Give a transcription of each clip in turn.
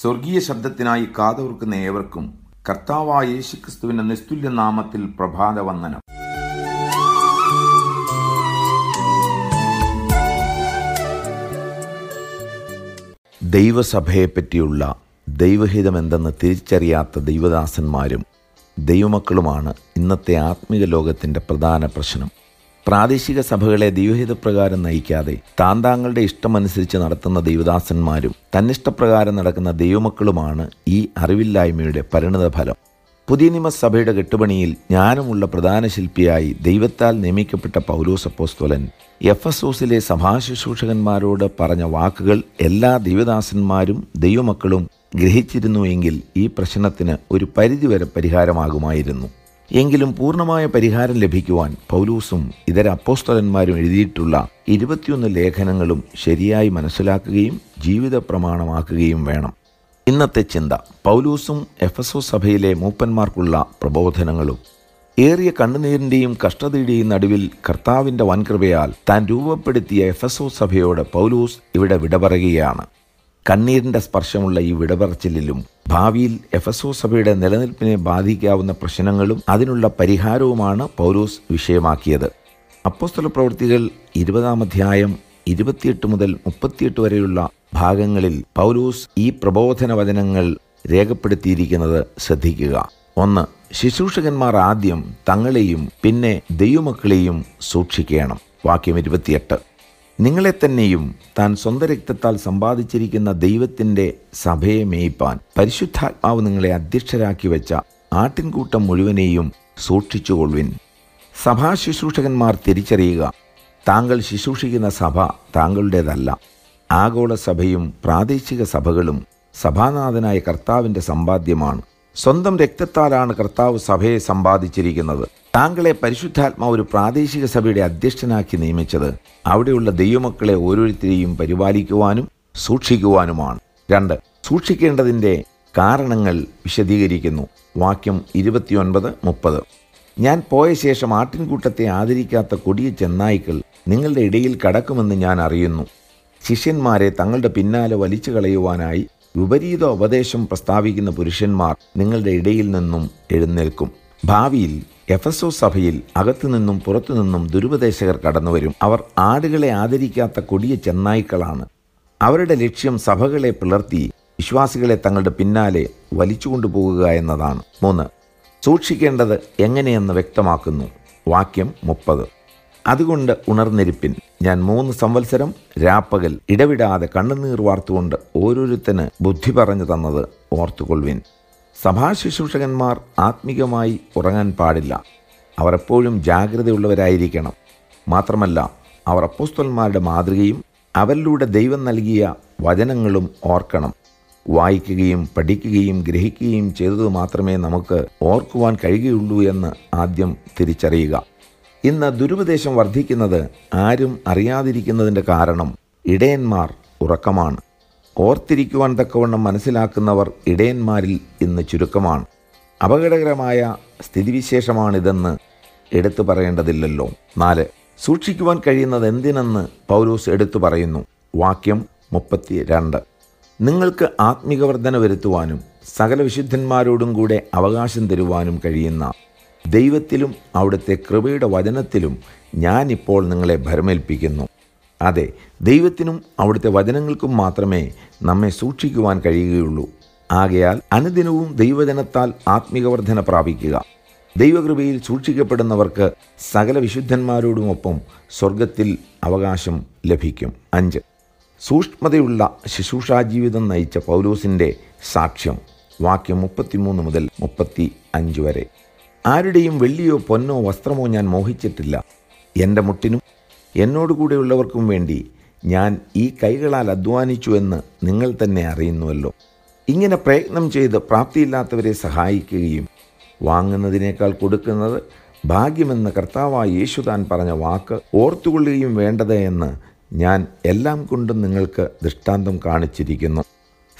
സ്വർഗീയ ശബ്ദത്തിനായി കാതോർക്കുന്ന ഏവർക്കും കർത്താവായ യേശുക്രിസ്തുവിന്റെ നിസ്തുല്യ നാമത്തിൽ പ്രഭാത വന്ദനം. ദൈവസഭയെപ്പറ്റിയുള്ള ദൈവഹിതം എന്തെന്ന് തിരിച്ചറിയാത്ത ദൈവദാസന്മാരും ദൈവമക്കളുമാണ് ഇന്നത്തെ ആത്മീക ലോകത്തിന്റെ പ്രധാന പ്രശ്നം. പ്രാദേശിക സഭകളെ ദൈവഹിതപ്രകാരം നയിക്കാതെ താന്താങ്ങളുടെ ഇഷ്ടമനുസരിച്ച് നടത്തുന്ന ദൈവദാസന്മാരും തന്നിഷ്ടപ്രകാരം നടക്കുന്ന ദൈവമക്കളുമാണ് ഈ അറിവില്ലായ്മയുടെ പരിണിതഫലം. പുതിയ നിയമസഭയുടെ കെട്ടുപണിയിൽ ജ്ഞാനമുള്ള പ്രധാന ശില്പിയായി ദൈവത്താൽ നിയമിക്കപ്പെട്ട പൗലോസ് അപ്പോസ്തോലൻ എഫ് എസ് ഓസിലെ സഭാശുശ്രൂഷകന്മാരോട് പറഞ്ഞ വാക്കുകൾ എല്ലാ ദൈവദാസന്മാരും ദൈവമക്കളും ഗ്രഹിച്ചിരുന്നുവെങ്കിൽ ഈ പ്രശ്നത്തിന് ഒരു പരിധിവരെ പരിഹാരമാകുമായിരുന്നു. എങ്കിലും പൂർണമായ പരിഹാരം ലഭിക്കുവാൻ പൗലൂസും ഇതര അപ്പോസ്തലന്മാരും എഴുതിയിട്ടുള്ള ഇരുപത്തിയൊന്ന് ലേഖനങ്ങളും ശരിയായി മനസ്സിലാക്കുകയും ജീവിത പ്രമാണമാക്കുകയും വേണം. ഇന്നത്തെ ചിന്ത പൗലൂസും എഫസോ സഭയിലെ മൂപ്പന്മാർക്കുള്ള പ്രബോധനങ്ങളും. ഏറിയ കണ്ണുനീരിന്റെയും കഷ്ടതയുടെയും നടുവിൽ കർത്താവിന്റെ വൻകൃപയാൽ താൻ രൂപപ്പെടുത്തിയ എഫസോ സഭയോട് പൗലൂസ് ഇവിടെ വിട പറയുകയാണ്. കണ്ണീരിന്റെ സ്പർശമുള്ള ഈ വിടപറച്ചിലും ഭാവിയിൽ എഫസോ സഭയുടെ നിലനിൽപ്പിനെ ബാധിക്കാവുന്ന പ്രശ്നങ്ങളും അതിനുള്ള പരിഹാരവുമാണ് പൗലോസ് വിഷയമാക്കിയത്. അപ്പോസ്തല പ്രവൃത്തികൾ ഇരുപതാം അധ്യായം ഇരുപത്തിയെട്ട് മുതൽ മുപ്പത്തിയെട്ട് വരെയുള്ള ഭാഗങ്ങളിൽ പൗലൂസ് ഈ പ്രബോധന വചനങ്ങൾ രേഖപ്പെടുത്തിയിരിക്കുന്നത് ശ്രദ്ധിക്കുക. ഒന്ന് ശുശ്രൂഷകന്മാർ ആദ്യം തങ്ങളെയും പിന്നെ ദൈവമക്കളെയും സൂക്ഷിക്കണം. വാക്യം ഇരുപത്തിയെട്ട്. നിങ്ങളെ തന്നെയും താൻ സ്വന്തം രക്തത്താൽ സമ്പാദിച്ചിരിക്കുന്ന ദൈവത്തിന്റെ സഭയെ മേയ്പാൻ പരിശുദ്ധാത്മാവ് നിങ്ങളെ അധ്യക്ഷരാക്കി വെച്ച ആട്ടിൻകൂട്ടം മുഴുവനെയും സൂക്ഷിച്ചുകൊള്ളുവിൻ. സഭാ ശുശ്രൂഷകന്മാർ തിരിച്ചറിയുക താങ്കൾ ശുശ്രൂഷിക്കുന്ന സഭ താങ്കളുടേതല്ല. ആഗോള സഭയും പ്രാദേശിക സഭകളും സഭാനാഥനായ കർത്താവിന്റെ സമ്പാദ്യമാണ്. സ്വന്തം രക്തത്താലാണ് കർത്താവ് സഭയെ സമ്പാദിച്ചിരിക്കുന്നത്. താങ്കളെ പരിശുദ്ധാത്മാവ് ഒരു പ്രാദേശിക സഭയുടെ അധ്യക്ഷനാക്കി നിയമിച്ചത് അവിടെയുള്ള ദൈവമക്കളെ ഓരോരുത്തരെയും പരിപാലിക്കുവാനും സൂക്ഷിക്കുവാനുമാണ്. രണ്ട് സൂക്ഷിക്കേണ്ടതിന്റെ കാരണങ്ങൾ വിശദീകരിക്കുന്നു. വാക്യം ഇരുപത്തിയൊൻപത് മുപ്പത്. ഞാൻ പോയ ശേഷം ആട്ടിൻകൂട്ടത്തെ ആദരിക്കാത്ത കൊടിയ ചെന്നായ്ക്കൾ നിങ്ങളുടെ ഇടയിൽ കടക്കുമെന്ന് ഞാൻ അറിയുന്നു. ശിഷ്യന്മാരെ തങ്ങളുടെ പിന്നാലെ വലിച്ചു കളയുവാനായി വിപരീത ഉപദേശം പ്രസ്താവിക്കുന്ന പുരുഷന്മാർ നിങ്ങളുടെ ഇടയിൽ നിന്നും എഴുന്നേൽക്കും. ഭാവിയിൽ എഫസോ സഭയിൽ അകത്തുനിന്നും പുറത്തുനിന്നും ദുരുപദേശകർ കടന്നുവരും. അവർ ആടുകളെ ആദരിക്കാത്ത കൊടിയ ചെന്നായ്ക്കളാണ്. അവരുടെ ലക്ഷ്യം സഭകളെ പിളർത്തി വിശ്വാസികളെ തങ്ങളുടെ പിന്നാലെ വലിച്ചുകൊണ്ടുപോകുക എന്നതാണ്. മൂന്ന് സൂക്ഷിക്കേണ്ടത് എങ്ങനെയെന്ന് വ്യക്തമാക്കുന്നു. വാക്യം മുപ്പത്. അതുകൊണ്ട് ഉണർന്നിരിപ്പിൻ. ഞാൻ മൂന്ന് സംവത്സരം രാപ്പകൽ ഇടവിടാതെ കണ്ണുനീർ വാർത്തുകൊണ്ട് ഓരോരുത്തന് ബുദ്ധി പറഞ്ഞു തന്നത് ഓർത്തുകൊള്ളുവിൻ. സഭാശുശ്രൂഷകന്മാർ ആത്മീകമായി ഉറങ്ങാൻ പാടില്ല. അവർ എപ്പോഴും ജാഗ്രതയുള്ളവരായിരിക്കണം. മാത്രമല്ല അവർ അപ്പോസ്തലന്മാരുടെ മാതൃകയും അവരിലൂടെ ദൈവം നൽകിയ വചനങ്ങളും ഓർക്കണം. വായിക്കുകയും പഠിക്കുകയും ഗ്രഹിക്കുകയും ചെയ്തത് മാത്രമേ നമുക്ക് ഓർക്കുവാൻ കഴിയുകയുള്ളൂ എന്ന് ആദ്യം തിരിച്ചറിയുക. ഇന്ന് ദുരുപദേശം വർദ്ധിക്കുന്നത് ആരും അറിയാതിരിക്കുന്നതിന്റെ കാരണം ഇടയന്മാർ ഉറക്കമാണ്. ഓർത്തിരിക്കുവാൻ തക്കവണ്ണം മനസ്സിലാക്കുന്നവർ ഇടയന്മാരിൽ ഇന്ന് ചുരുക്കമാണ്. അപകടകരമായ സ്ഥിതിവിശേഷമാണിതെന്ന് എടുത്തു പറയേണ്ടതില്ലല്ലോ. നാല് സൂക്ഷിക്കുവാൻ കഴിയുന്നത് എന്തിനെന്ന് പൗലൂസ് എടുത്തു പറയുന്നു. വാക്യം മുപ്പത്തി രണ്ട് നിങ്ങൾക്ക് ആത്മികവർദ്ധന വരുത്തുവാനും സകല വിശുദ്ധന്മാരോടും കൂടെ അവകാശം തരുവാനും കഴിയുന്ന ദൈവത്തിലും അവിടുത്തെ കൃപയുടെ വചനത്തിലും ഞാനിപ്പോൾ നിങ്ങളെ ഭരമേൽപ്പിക്കുന്നു. അതെ ദൈവത്തിനും അവിടുത്തെ വചനങ്ങൾക്കും മാത്രമേ നമ്മെ സൂക്ഷിക്കുവാൻ കഴിയുകയുള്ളൂ. ആകയാൽ അനുദിനവും ദൈവജനത്താൽ ആത്മികവർദ്ധന പ്രാപിക്കുക. ദൈവകൃപയിൽ സൂക്ഷിക്കപ്പെടുന്നവർക്ക് സകല വിശുദ്ധന്മാരോടുമൊപ്പം സ്വർഗത്തിൽ അവകാശം ലഭിക്കും. അഞ്ച് സൂക്ഷ്മതയുള്ള ശുശ്രൂഷാജീവിതം നയിച്ച പൗലോസിന്റെ സാക്ഷ്യം വാക്യം മുപ്പത്തിമൂന്ന് മുതൽ മുപ്പത്തി അഞ്ച് വരെ. ആരുടെയും വെള്ളിയോ പൊന്നോ വസ്ത്രമോ ഞാൻ മോഹിച്ചിട്ടില്ല. എന്റെ മുട്ടിനും എന്നോടുകൂടെയുള്ളവർക്കും വേണ്ടി ഞാൻ ഈ കൈകളാൽ അധ്വാനിച്ചു എന്ന് നിങ്ങൾ തന്നെ അറിയുന്നുവല്ലോ. ഇങ്ങനെ പ്രയത്നം ചെയ്ത് പ്രാപ്തിയില്ലാത്തവരെ സഹായിക്കുകയും വാങ്ങുന്നതിനേക്കാൾ കൊടുക്കുന്നത് ഭാഗ്യമെന്ന് കർത്താവായ യേശു താൻ പറഞ്ഞ വാക്ക് ഓർത്തുകൊള്ളുകയും വേണ്ടത് എന്ന് ഞാൻ എല്ലാം കൊണ്ടും നിങ്ങൾക്ക് ദൃഷ്ടാന്തം കാണിച്ചിരിക്കുന്നു.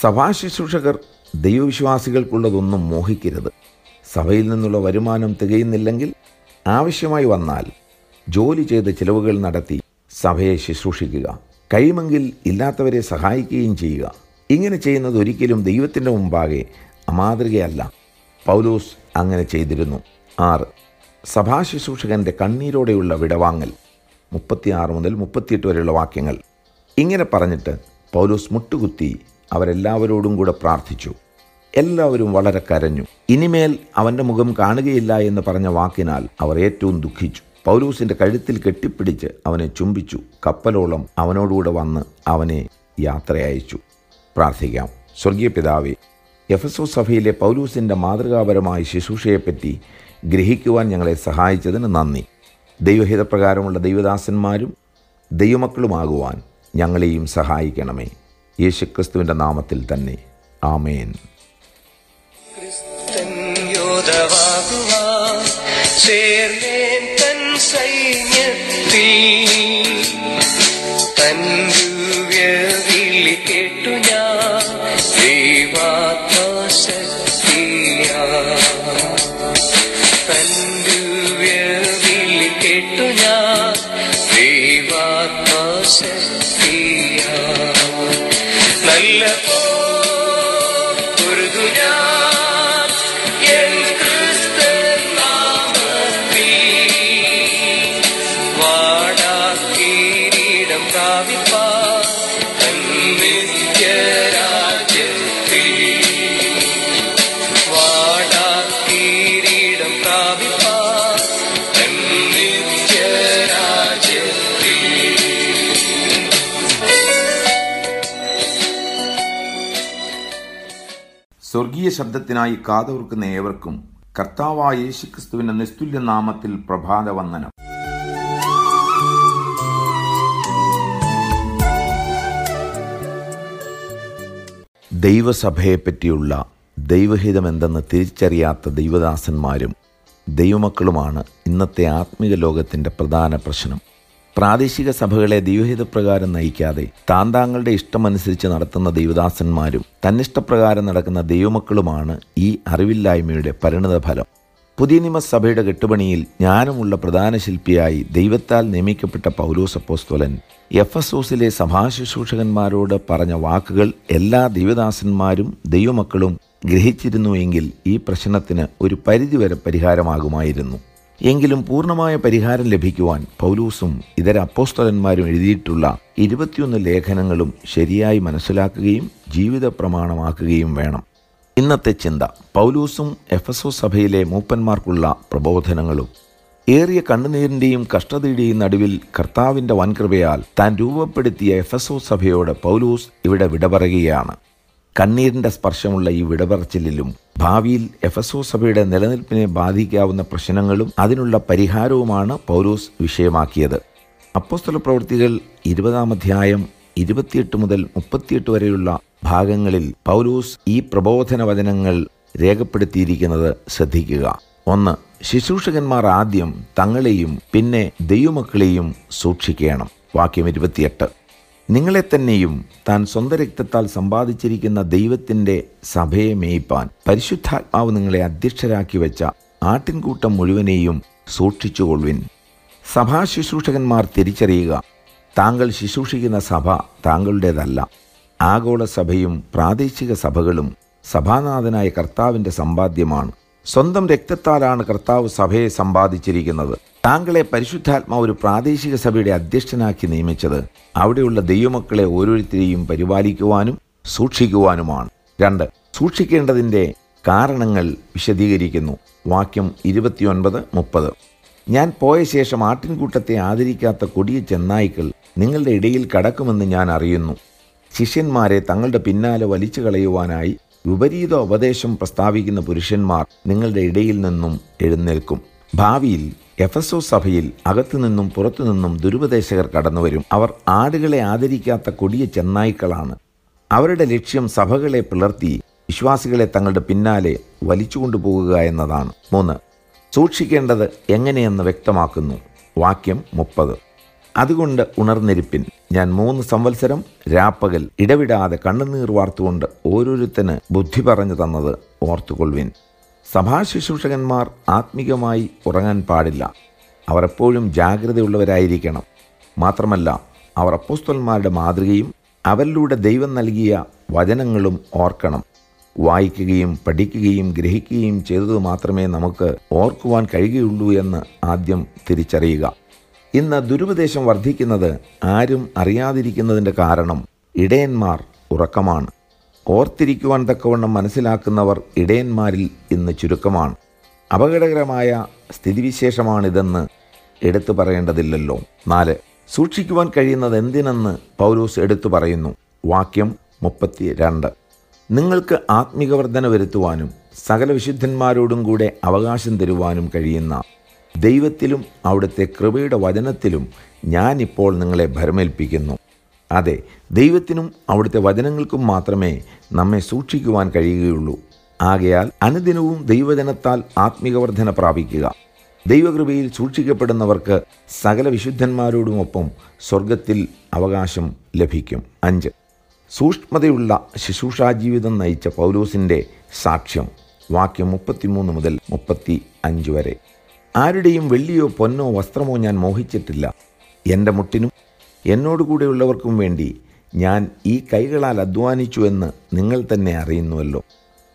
സഭാശുശ്രൂഷകർ ദൈവവിശ്വാസികൾക്കുള്ളതൊന്നും മോഹിക്കരുത്. സഭയിൽ നിന്നുള്ള വരുമാനം തികയുന്നില്ലെങ്കിൽ ആവശ്യമായി വന്നാൽ ജോലി ചെയ്ത് ചിലവുകൾ നടത്തി സഭയെ ശുശ്രൂഷിക്കുക. കഴിയുമെങ്കിൽ ഇല്ലാത്തവരെ സഹായിക്കുകയും ചെയ്യുക. ഇങ്ങനെ ചെയ്യുന്നത് ഒരിക്കലും ദൈവത്തിന്റെ മുമ്പാകെ അമാതൃകയല്ല. പൗലോസ് അങ്ങനെ ചെയ്തിരുന്നു. ആറ്. സഭാശുശ്രൂഷകന്റെ കണ്ണീരോടെയുള്ള വിടവാങ്ങൽ. മുപ്പത്തിയാറ് മുതൽ മുപ്പത്തിയെട്ട് വരെയുള്ള വാക്യങ്ങൾ. ഇങ്ങനെ പറഞ്ഞിട്ട് പൗലോസ് മുട്ടുകുത്തി അവരെല്ലാവരോടും കൂടെ പ്രാർത്ഥിച്ചു. എല്ലാവരും വളരെ കരഞ്ഞു. ഇനിമേൽ അവന്റെ മുഖം കാണുകയില്ല എന്ന് പറഞ്ഞ വാക്കിനാൽ അവർ ഏറ്റവും ദുഃഖിച്ചു. പൗലൂസിന്റെ കഴുത്തിൽ കെട്ടിപ്പിടിച്ച് അവനെ ചുംബിച്ചു. കപ്പലോളം അവനോടുകൂടെ വന്ന് അവനെ യാത്രയയച്ചു. പ്രാർത്ഥിക്കാം. സ്വർഗീയ പിതാവേ എഫസോ സഭയിലെ പൗലൂസിന്റെ മാതൃകാപരമായ ശുശ്രൂഷയെപ്പറ്റി ഗ്രഹിക്കുവാൻ ഞങ്ങളെ സഹായിച്ചതിന് നന്ദി. ദൈവഹിതപ്രകാരമുള്ള ദൈവദാസന്മാരും ദൈവമക്കളുമാകുവാൻ ഞങ്ങളെയും സഹായിക്കണമേ. യേശുക്രിസ്തുവിന്റെ നാമത്തിൽ തന്നെ. ആമേൻ. ക്രിസ്തൻ സൈന്യത്തിൽ സ്വർഗീയ ശബ്ദത്തിനായി കാതോർക്കുന്ന ഏവർക്കും കർത്താവായ യേശുക്രിസ്തുവിന്റെ നിസ്തുല്യ നാമത്തിൽ പ്രഭാതവന്ദനം ദൈവസഭയെപ്പറ്റിയുള്ള ദൈവഹിതമെന്തെന്ന് തിരിച്ചറിയാത്ത ദൈവദാസന്മാരും ദൈവമക്കളുമാണ് ഇന്നത്തെ ആത്മീക ലോകത്തിന്റെ പ്രധാന പ്രശ്നം. പ്രാദേശിക സഭകളെ ദൈവഹിതപ്രകാരം നയിക്കാതെ താന്താങ്ങളുടെ ഇഷ്ടമനുസരിച്ച് നടത്തുന്ന ദൈവദാസന്മാരും തന്നിഷ്ടപ്രകാരം നടക്കുന്ന ദൈവമക്കളുമാണ് ഈ അറിവില്ലായ്മയുടെ പരിണിത ഫലം. പുതിയ നിയമസഭയുടെ കെട്ടുപണിയിൽ ജ്ഞാനമുള്ള പ്രധാന ശില്പിയായി ദൈവത്താൽ നിയമിക്കപ്പെട്ട പൗലോസ് അപ്പോസ്തോലൻ ഓസിലെ സഭാശുശ്രൂഷകന്മാരോട് പറഞ്ഞ വാക്കുകൾ എല്ലാ ദൈവദാസന്മാരും ദൈവമക്കളും ഗ്രഹിച്ചിരുന്നുവെങ്കിൽ ഈ പ്രശ്നത്തിന് ഒരു പരിധിവരെ പരിഹാരമാകുമായിരുന്നു. എങ്കിലും പൂർണമായ പരിഹാരം ലഭിക്കുവാൻ പൗലൂസും ഇതര അപ്പോസ്തലന്മാരും എഴുതിയിട്ടുള്ള ഇരുപത്തിയൊന്ന് ലേഖനങ്ങളും ശരിയായി മനസ്സിലാക്കുകയും ജീവിത പ്രമാണമാക്കുകയും വേണം. ഇന്നത്തെ ചിന്ത പൗലൂസും എഫസോ സഭയിലെ മൂപ്പന്മാർക്കുള്ള പ്രബോധനങ്ങളും. ഏറിയ കണ്ണുനീരിന്റെയും കഷ്ടതയുടെയും നടുവിൽ കർത്താവിന്റെ വൻകൃപയാൽ താൻ രൂപപ്പെടുത്തിയ എഫസോ സഭയോട് പൗലൂസ് ഇവിടെ വിട പറയുകയാണ് കണ്ണീരിന്റെ സ്പർശമുള്ള ഈ വിടപറച്ചിലും ഭാവിയിൽ എഫസോ സഭയുടെ നിലനിൽപ്പിനെ ബാധിക്കാവുന്ന പ്രശ്നങ്ങളും അതിനുള്ള പരിഹാരവുമാണ് പൗരോസ് വിഷയമാക്കിയത്. അപ്പോസ്തല പ്രവൃത്തികൾ ഇരുപതാം അധ്യായം ഇരുപത്തിയെട്ട് മുതൽ മുപ്പത്തിയെട്ട് വരെയുള്ള ഭാഗങ്ങളിൽ പൗലൂസ് ഈ പ്രബോധന വചനങ്ങൾ രേഖപ്പെടുത്തിയിരിക്കുന്നത് ശ്രദ്ധിക്കുക. ഒന്ന് ശുശ്രൂഷകന്മാർ ആദ്യം തങ്ങളെയും പിന്നെ ദൈവമക്കളെയും സൂക്ഷിക്കണം. വാക്യം ഇരുപത്തിയെട്ട്. നിങ്ങളെ തന്നെയും താൻ സ്വന്തം രക്തത്താൽ സമ്പാദിച്ചിരിക്കുന്ന ദൈവത്തിന്റെ സഭയെ മേയ്പാൻ പരിശുദ്ധാത്മാവ് നിങ്ങളെ അധ്യക്ഷരാക്കി വെച്ച ആട്ടിൻകൂട്ടം മുഴുവനെയും സൂക്ഷിച്ചുകൊള്ളുവിൻ. സഭാ ശുശ്രൂഷകന്മാർ തിരിച്ചറിയുക താങ്കൾ ശുശ്രൂഷിക്കുന്ന സഭ താങ്കളുടേതല്ല. ആഗോള സഭയും പ്രാദേശിക സഭകളും സഭാനാഥനായ കർത്താവിന്റെ സമ്പാദ്യമാണ്. സ്വന്തം രക്തത്താലാണ് കർത്താവ് സഭയെ സമ്പാദിച്ചിരിക്കുന്നത്. താങ്കളെ പരിശുദ്ധാത്മാ ഒരു പ്രാദേശിക സഭയുടെ അധ്യക്ഷനാക്കി നിയമിച്ചത് അവിടെയുള്ള ദൈവമക്കളെ ഓരോരുത്തരെയും പരിപാലിക്കുവാനും സൂക്ഷിക്കുവാനുമാണ്. രണ്ട് സൂക്ഷിക്കേണ്ടതിന്റെ കാരണങ്ങൾ വിശദീകരിക്കുന്നു. വാക്യം ഇരുപത്തിയൊൻപത് മുപ്പത്. ഞാൻ പോയ ശേഷം ആട്ടിൻകൂട്ടത്തെ ആദരിക്കാത്ത കൊടിയ ചെന്നായ്ക്കൾ നിങ്ങളുടെ ഇടയിൽ കടക്കുമെന്ന് ഞാൻ അറിയുന്നു. ശിഷ്യന്മാരെ തങ്ങളുടെ പിന്നാലെ വലിച്ചു കളയുവാനായി വിപരീത ഉപദേശം പ്രസ്താവിക്കുന്ന പുരുഷന്മാർ നിങ്ങളുടെ ഇടയിൽ നിന്നും എഴുന്നേൽക്കും. ഭാവിയിൽ എഫസോ സഭയിൽ അകത്തുനിന്നും പുറത്തുനിന്നും ദുരുപദേശകർ കടന്നുവരും. അവർ ആടുകളെ ആദരിക്കാത്ത കൊടിയ ചെന്നായ്ക്കളാണ്. അവരുടെ ലക്ഷ്യം സഭകളെ പിളർത്തി വിശ്വാസികളെ തങ്ങളുടെ പിന്നാലെ വലിച്ചുകൊണ്ടുപോകുക എന്നതാണ്. മൂന്ന് സൂക്ഷിക്കേണ്ടത് എങ്ങനെയെന്ന് വ്യക്തമാക്കുന്നു. വാക്യം മുപ്പത്. അതുകൊണ്ട് ഉണർന്നിരിപ്പിൻ. ഞാൻ മൂന്ന് സംവത്സരം രാപ്പകൽ ഇടവിടാതെ കണ്ണുനീർ വാർത്തുകൊണ്ട് ഓരോരുത്തന് ബുദ്ധി പറഞ്ഞു തന്നത് ഓർത്തുകൊള്ളുവിൻ. സഭാശുശ്രൂഷകന്മാർ ആത്മീകമായി ഉറങ്ങാൻ പാടില്ല. അവർ എപ്പോഴും ജാഗ്രതയുള്ളവരായിരിക്കണം. മാത്രമല്ല അവർ അപ്പുസ്തന്മാരുടെ മാതൃകയും അവരിലൂടെ ദൈവം നൽകിയ വചനങ്ങളും ഓർക്കണം. വായിക്കുകയും പഠിക്കുകയും ഗ്രഹിക്കുകയും ചെയ്തത് മാത്രമേ നമുക്ക് ഓർക്കുവാൻ കഴിയുകയുള്ളൂ എന്ന് ആദ്യം തിരിച്ചറിയുക. ഇന്ന് ദുരുപദേശം വർദ്ധിക്കുന്നത് ആരും അറിയാതിരിക്കുന്നതിന്റെ കാരണം ഇടയന്മാർ ഉറക്കമാണ്. ഓർത്തിരിക്കുവാൻ തക്കവണ്ണം മനസ്സിലാക്കുന്നവർ ഇടയന്മാരിൽ ഇന്ന് ചുരുക്കമാണ്. അപകടകരമായ സ്ഥിതിവിശേഷമാണിതെന്ന് എടുത്തു പറയേണ്ടതില്ലല്ലോ. നാല് സൂക്ഷിക്കുവാൻ കഴിയുന്നത് എന്തിനെന്ന് പൗലോസ് എടുത്തു പറയുന്നു. വാക്യം മുപ്പത്തി രണ്ട് നിങ്ങൾക്ക് ആത്മികവർദ്ധന വരുത്തുവാനും സകല വിശുദ്ധന്മാരോടും കൂടെ അവകാശം തരുവാനും കഴിയുന്ന ദൈവത്തിലും അവിടുത്തെ കൃപയുടെ വചനത്തിലും ഞാനിപ്പോൾ നിങ്ങളെ ഭരമേൽപ്പിക്കുന്നു. അതെ ദൈവത്തിനും അവിടുത്തെ വചനങ്ങൾക്കും മാത്രമേ നമ്മെ സൂക്ഷിക്കുവാൻ കഴിയുകയുള്ളൂ. ആകയാൽ അനുദിനവും ദൈവജനത്താൽ ആത്മികവർദ്ധന പ്രാപിക്കുക. ദൈവകൃപയിൽ സൂക്ഷിക്കപ്പെടുന്നവർക്ക് സകല വിശുദ്ധന്മാരോടുമൊപ്പം സ്വർഗത്തിൽ അവകാശം ലഭിക്കും. അഞ്ച് സൂക്ഷ്മതയുള്ള ശുശ്രൂഷാജീവിതം നയിച്ച പൗലോസിന്റെ സാക്ഷ്യം വാക്യം മുപ്പത്തിമൂന്ന് മുതൽ മുപ്പത്തി അഞ്ച് വരെ. ആരുടെയും വെള്ളിയോ പൊന്നോ വസ്ത്രമോ ഞാൻ മോഹിച്ചിട്ടില്ല. എന്റെ മുട്ടിനും എന്നോടുകൂടെയുള്ളവർക്കും വേണ്ടി ഞാൻ ഈ കൈകളാൽ അധ്വാനിച്ചു എന്ന് നിങ്ങൾ തന്നെ അറിയുന്നുവല്ലോ.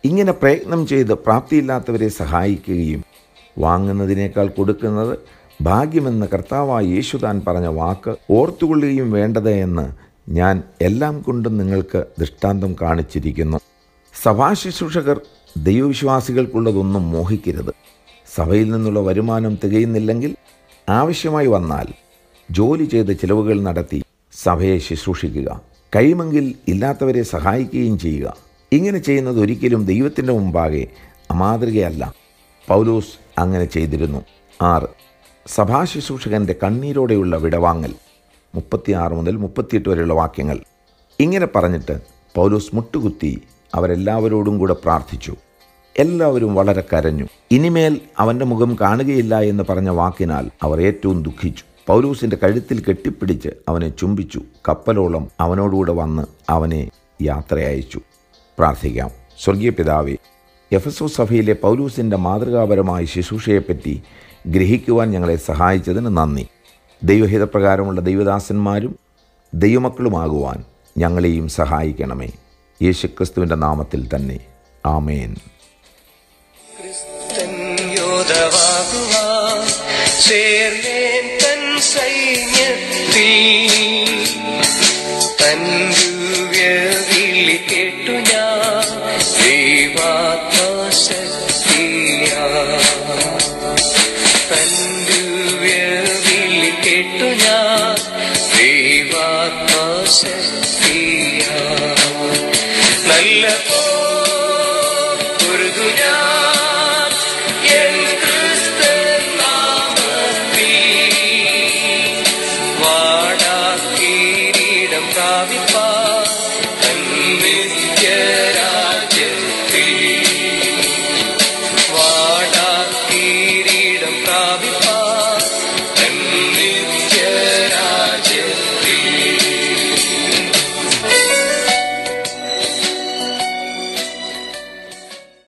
ഇങ്ങനെ പ്രയത്നം ചെയ്ത് പ്രാപ്തിയില്ലാത്തവരെ സഹായിക്കുകയും വാങ്ങുന്നതിനേക്കാൾ കൊടുക്കുന്നത് ഭാഗ്യമെന്ന് കർത്താവായ യേശു താൻ പറഞ്ഞ വാക്ക് ഓർത്തുകൊള്ളുകയും വേണ്ടത് എന്ന് ഞാൻ എല്ലാം കൊണ്ടും നിങ്ങൾക്ക് ദൃഷ്ടാന്തം കാണിച്ചിരിക്കുന്നു. സഭാശുശ്രൂഷകർ ദൈവവിശ്വാസികൾക്കുള്ളതൊന്നും മോഹിക്കരുത്. സഭയിൽ നിന്നുള്ള വരുമാനം തികയുന്നില്ലെങ്കിൽ ആവശ്യമായി വന്നാൽ ജോലി ചെയ്ത് ചിലവുകൾ നടത്തി സഭയെ ശുശ്രൂഷിക്കുക. കഴിയുമെങ്കിൽ ഇല്ലാത്തവരെ സഹായിക്കുകയും ചെയ്യുക. ഇങ്ങനെ ചെയ്യുന്നത് ഒരിക്കലും ദൈവത്തിന്റെ മുമ്പാകെ അമാതൃകയല്ല. പൗലോസ് അങ്ങനെ ചെയ്തിരുന്നു. ആറ്. സഭാശുശ്രൂഷകന്റെ കണ്ണീരോടെയുള്ള വിടവാങ്ങൽ. മുപ്പത്തിയാറ് മുതൽ മുപ്പത്തിയെട്ട് വരെയുള്ള വാക്യങ്ങൾ. ഇങ്ങനെ പറഞ്ഞിട്ട് പൗലോസ് മുട്ടുകുത്തി അവരെല്ലാവരോടും കൂടെ പ്രാർത്ഥിച്ചു. എല്ലാവരും വളരെ കരഞ്ഞു. ഇനിമേൽ അവന്റെ മുഖം കാണുകയില്ല എന്ന് പറഞ്ഞ വാക്കിനാൽ അവർ ഏറ്റവും ദുഃഖിച്ചു. പൗലൂസിന്റെ കഴുത്തിൽ കെട്ടിപ്പിടിച്ച് അവനെ ചുംബിച്ചു. കപ്പലോളം അവനോടുകൂടെ വന്ന് അവനെ യാത്രയയച്ചു. പ്രാർത്ഥിക്കാം. സ്വർഗീയ പിതാവേ ഒ സഭയിലെ പൗലൂസിന്റെ മാതൃകാപരമായ ശുശ്രൂഷയെപ്പറ്റി ഗ്രഹിക്കുവാൻ ഞങ്ങളെ സഹായിച്ചതിന് നന്ദി. ദൈവഹിതപ്രകാരമുള്ള ദൈവദാസന്മാരും ദൈവമക്കളുമാകുവാൻ ഞങ്ങളെയും സഹായിക്കണമേ. യേശുക്രിസ്തുവിന്റെ നാമത്തിൽ തന്നെ. ആമേൻ. ചേർന്നേൻ തൻ സൈന്യത്തിൽ തൻ love you.